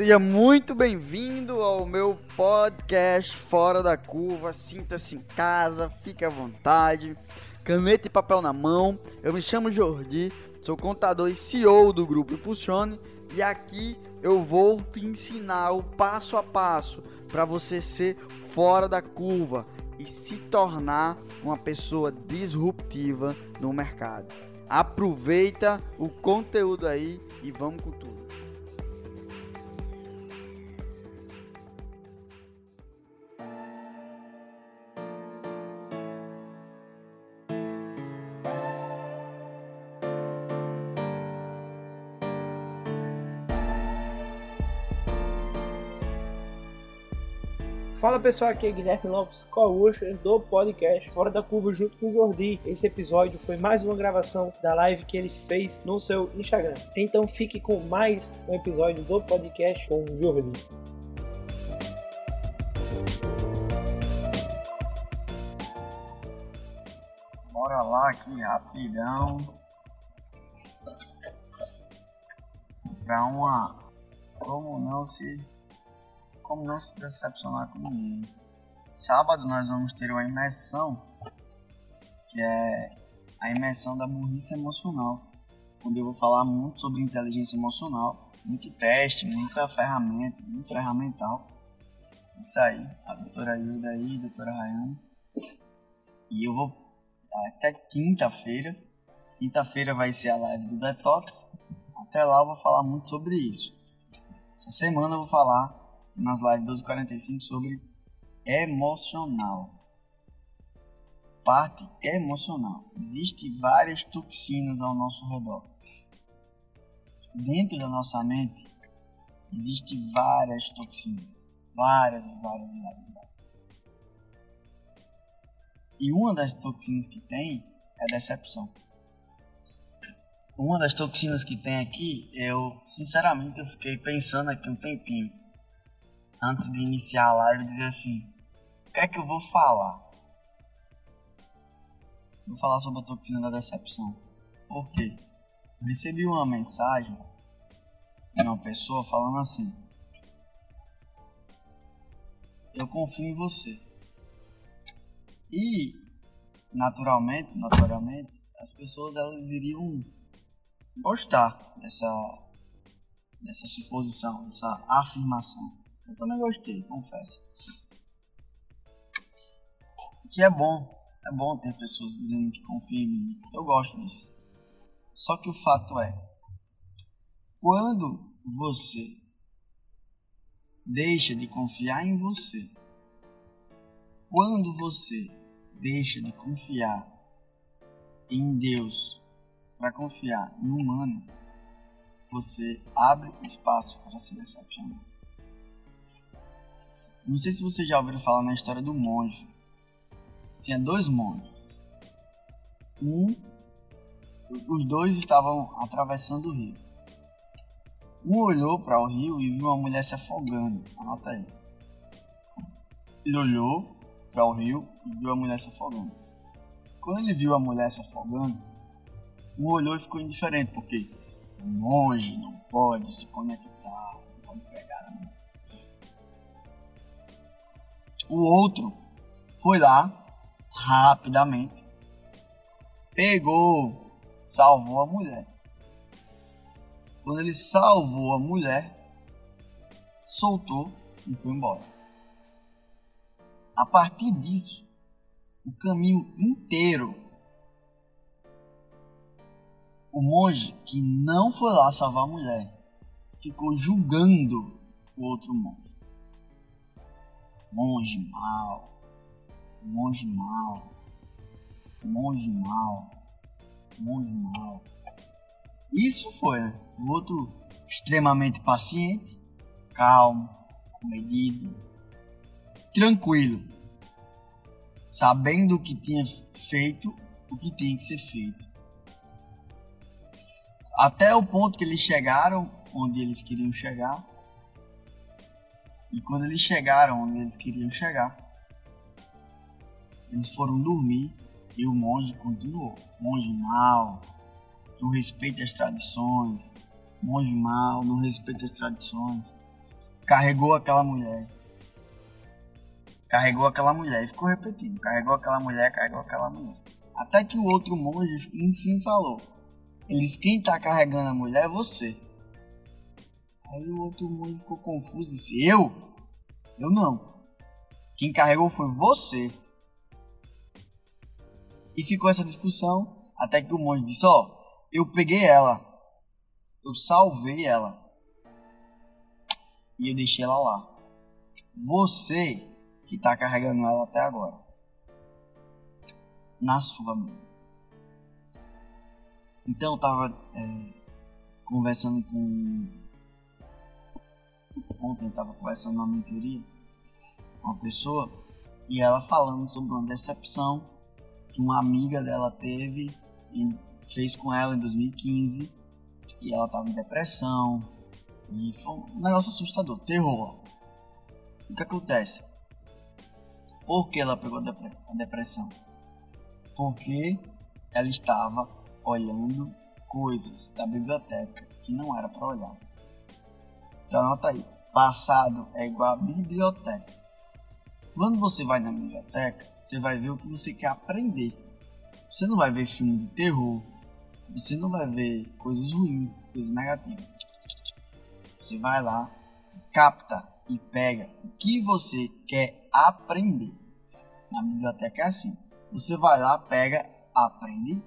Seja muito bem-vindo ao meu podcast Fora da Curva. Sinta-se em casa, fique à vontade. Caneta e papel na mão. Eu me chamo Jordi, sou contador e CEO do grupo Impulsione e aqui eu vou te ensinar o passo a passo para você ser fora da curva e se tornar uma pessoa disruptiva no mercado. Aproveita o conteúdo aí e vamos com tudo. Fala pessoal, aqui é Guilherme Lopes, co-host do podcast Fora da Curva junto com o Jordi. Esse episódio foi mais uma gravação da live que ele fez no seu Instagram. Então fique com mais um episódio do podcast com o Jordi. Bora lá aqui rapidão para uma como não se como não se decepcionar com ninguém. Sábado nós vamos ter uma imersão, que é a imersão da burrice emocional, onde eu vou falar muito sobre inteligência emocional, muito teste, muita ferramenta, muito ferramental. Isso aí, a doutora Hilda aí, a doutora Rayane. E eu vou até quinta-feira. Quinta-feira vai ser a live do Detox. Até lá eu vou falar muito sobre isso. Essa semana eu vou falar nas lives 1245 sobre emocional. Parte emocional. Existem várias toxinas ao nosso redor. Dentro da nossa mente existem várias toxinas. Várias e várias e várias. E uma das toxinas que tem é decepção. Uma das toxinas que tem aqui, eu sinceramente eu fiquei pensando aqui um tempinho antes de iniciar a live, dizer assim: o que é que eu vou falar? Vou falar sobre a toxina da decepção. Por quê? Recebi uma mensagem de uma pessoa falando assim: Eu confio em você. E, naturalmente, naturalmente, as pessoas elas iriam gostar dessa, dessa suposição, dessa afirmação. Eu também gostei, confesso. Que é bom. É bom ter pessoas dizendo que confiam em mim. Eu gosto disso. Só que o fato é, quando você deixa de confiar em você, quando você deixa de confiar em Deus para confiar no humano, você abre espaço para se decepcionar. Não sei se você já ouviu falar na história do monge. Tinha dois monges. Um, os dois estavam atravessando o rio. Um olhou para o rio e viu uma mulher se afogando. Anota aí. Ele olhou para o rio e viu a mulher se afogando. Quando ele viu a mulher se afogando, um olhou e ficou indiferente, porque o monge não pode se conectar, O outro foi lá, rapidamente, pegou, salvou a mulher. Quando ele salvou a mulher, soltou e foi embora. A partir disso, o caminho inteiro, o monge que não foi lá salvar a mulher ficou julgando o outro monge monge mal, monge mal, monge mal, monge mal. Isso foi o outro extremamente paciente, calmo, comedido, tranquilo, sabendo o que tinha feito, o que tinha que ser feito. Até o ponto que eles chegaram onde eles queriam chegar, e quando eles chegaram onde eles queriam chegar, eles foram dormir e o monge continuou. Monge mal, não respeita as tradições. Monge mal, não respeita as tradições. carregou aquela mulher. Carregou aquela mulher e ficou repetindo. Carregou aquela mulher, carregou aquela mulher. Até que o outro monge, enfim, falou: Eles, quem tá carregando a mulher é você. Aí o outro monge ficou confuso e disse: Eu? Eu não. Quem carregou foi você. E ficou essa discussão até que o monge disse: Ó, oh, eu peguei ela. Eu salvei ela. E eu deixei ela lá. Você que está carregando ela até agora. Na sua mão. Então eu tava é, conversando com. Ontem eu tava conversando na mentoria com uma pessoa e ela falando sobre uma decepção que uma amiga dela teve e fez com ela em 2015 e ela tava em depressão e foi um negócio assustador, terror. O que acontece? Por que ela pegou a depressão? Porque ela estava olhando coisas da biblioteca que não era para olhar. Então anota aí, passado é igual a biblioteca. Quando você vai na biblioteca, você vai ver o que você quer aprender. Você não vai ver filme de terror, você não vai ver coisas ruins, coisas negativas. Você vai lá, capta e pega o que você quer aprender. Na biblioteca é assim. Você vai lá, pega, aprende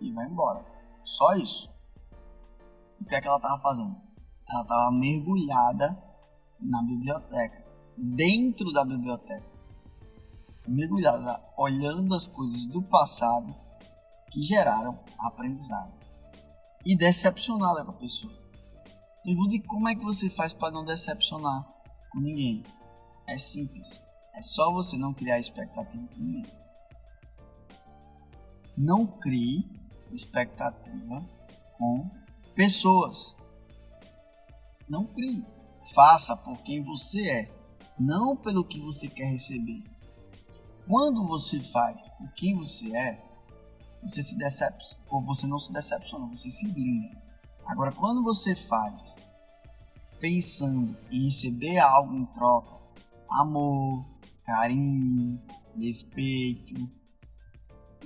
e vai embora. Só isso. O que é que ela estava fazendo? Ela estava mergulhada na biblioteca, dentro da biblioteca. Mergulhada, olhando as coisas do passado que geraram aprendizado. E decepcionada com a pessoa. Pergunte como é que você faz para não decepcionar com ninguém. É simples. É só você não criar expectativa com ninguém. Não crie expectativa com pessoas. Não crie. Faça por quem você é, não pelo que você quer receber. Quando você faz por quem você é, você se decepciona, ou você não se decepciona, você se blinda. Agora, quando você faz pensando em receber algo em troca, amor, carinho, respeito,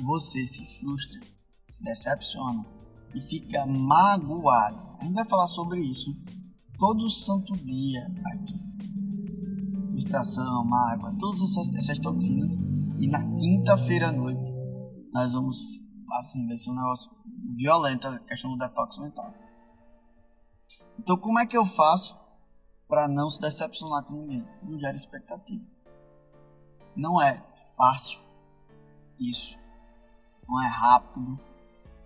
você se frustra, se decepciona e fica magoado. A gente vai falar sobre isso todo santo dia aqui. Frustração, mágoa, todas essas, essas toxinas. E na quinta-feira à noite nós vamos, assim, vai ser um negócio violento a questão do detox mental. Então, como é que eu faço para não se decepcionar com ninguém? Não gera expectativa. Não é fácil isso. Não é rápido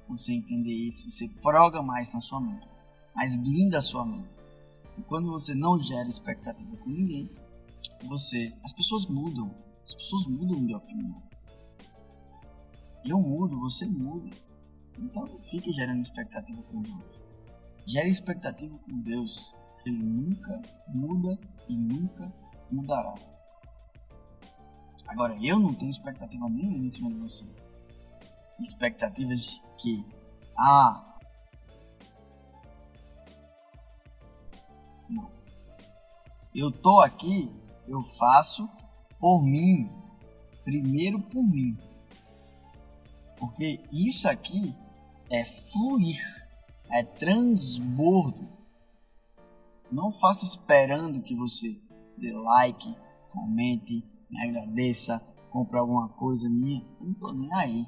você entender isso. Você programa isso na sua mente. Mas blinda a sua mente. E quando você não gera expectativa com ninguém, você. As pessoas mudam. As pessoas mudam de opinião. Eu mudo, você muda. Então não fique gerando expectativa com outros. Gere expectativa com Deus. Ele nunca muda e nunca mudará. Agora, eu não tenho expectativa nenhuma em cima de você. Expectativas que, ah, Eu tô aqui, eu faço por mim, primeiro por mim. Porque isso aqui é fluir é transbordo. Não faça esperando que você dê like, comente, me agradeça, compre alguma coisa minha. Eu não tô nem aí.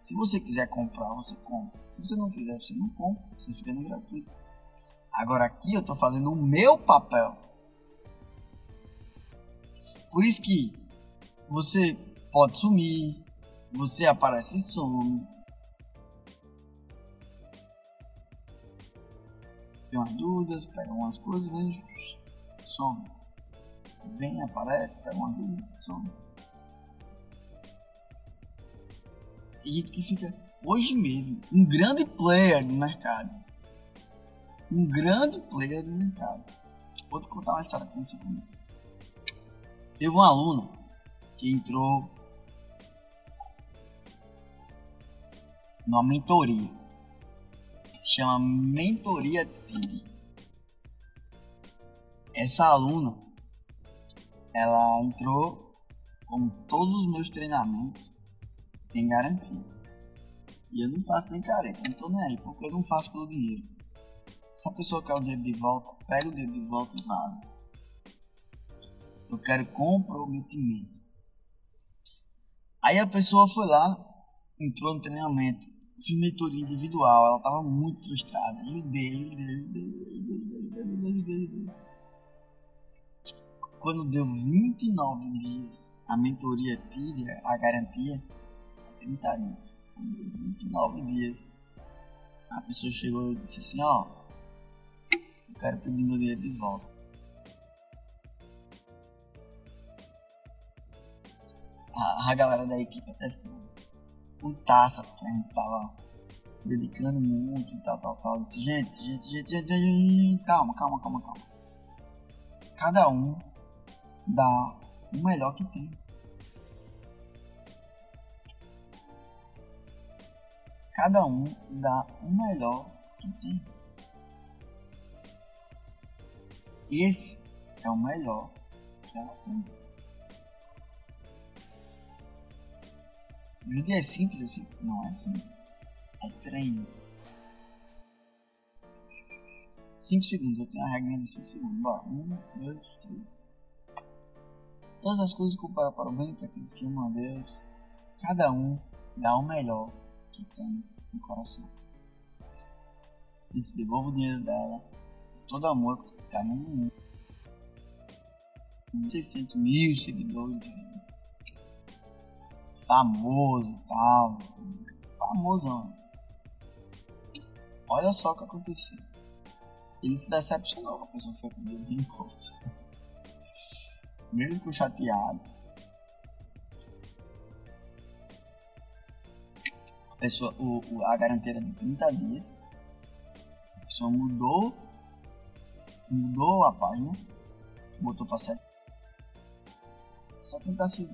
Se você quiser comprar, você compra. Se você não quiser, você não compra. Você fica no gratuito. Agora aqui eu estou fazendo o meu papel. Por isso que você pode sumir, você aparece e some, tem umas dúvidas, pega umas coisas, vem, some. Vem, aparece, pega uma dúvida, some. Gente que fica, hoje mesmo, um grande player do mercado. Um grande player do mercado. Vou te contar uma história que aconteceu comigo. Teve um aluno que entrou numa mentoria se chama Mentoria TID. Essa aluna, ela entrou, como todos os meus treinamentos, tem garantia. E eu não faço nem careta, não tô nem aí, porque eu não faço pelo dinheiro. Se a pessoa quer o dinheiro de volta, pega o dinheiro de volta e vaza. Eu quero comprometimento. Aí a pessoa foi lá, entrou no treinamento, fiz mentoria individual, ela tava muito frustrada. Ajudei, ajudei, ajudei, ajudei, ajudei, ajudei, ajudei. Quando deu 29 dias, a mentoria tira a garantia, 30 dias. Quando deu 29 dias, a pessoa chegou e disse assim, ó, eu quero pedir meu dinheiro de volta. A, galera da equipe até ficou putaça, porque a gente tava se dedicando muito e tal, tal, tal. Disse, gente, gente, gente, gente, gente, calma, calma, calma, calma. Cada um dá o melhor que tem. Cada um dá o melhor que tem. Esse é o melhor que ela tem. O é simples assim? Não é simples. É treino. 5 segundos, eu tenho a regra dos 5 segundos. Bora. 1, 2, 3. Todas as coisas cooperam para o bem para aqueles que amam a Deus. Cada um dá o melhor que tem no coração. Eu te devolvo o dinheiro dela. Todo amor que ficar no mundo. 600 mil seguidores. Famoso e tal. Famosão. Olha só o que aconteceu. Ele se decepcionou com a pessoa que foi pedir o imposto mesmo chateado. A pessoa, o, o, a garantia de 30 dias. A pessoa mudou, mudou a página, botou para 7. Só tá se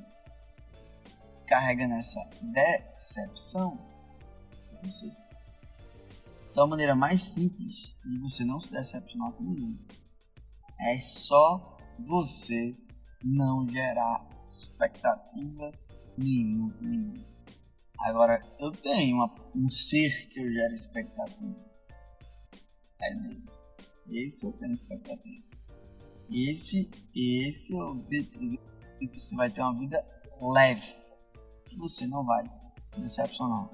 carregando essa decepção é você. Então, a maneira mais simples de você não se decepcionar com ninguém é só você não gerar expectativa nenhuma. nenhuma. Agora, eu tenho uma, um ser que eu gero expectativa. É Deus. Esse eu tenho expectativa. Esse, esse é que você vai ter uma vida leve. Você não vai decepcionar.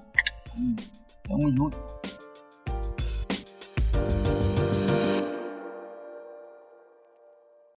Tamo junto.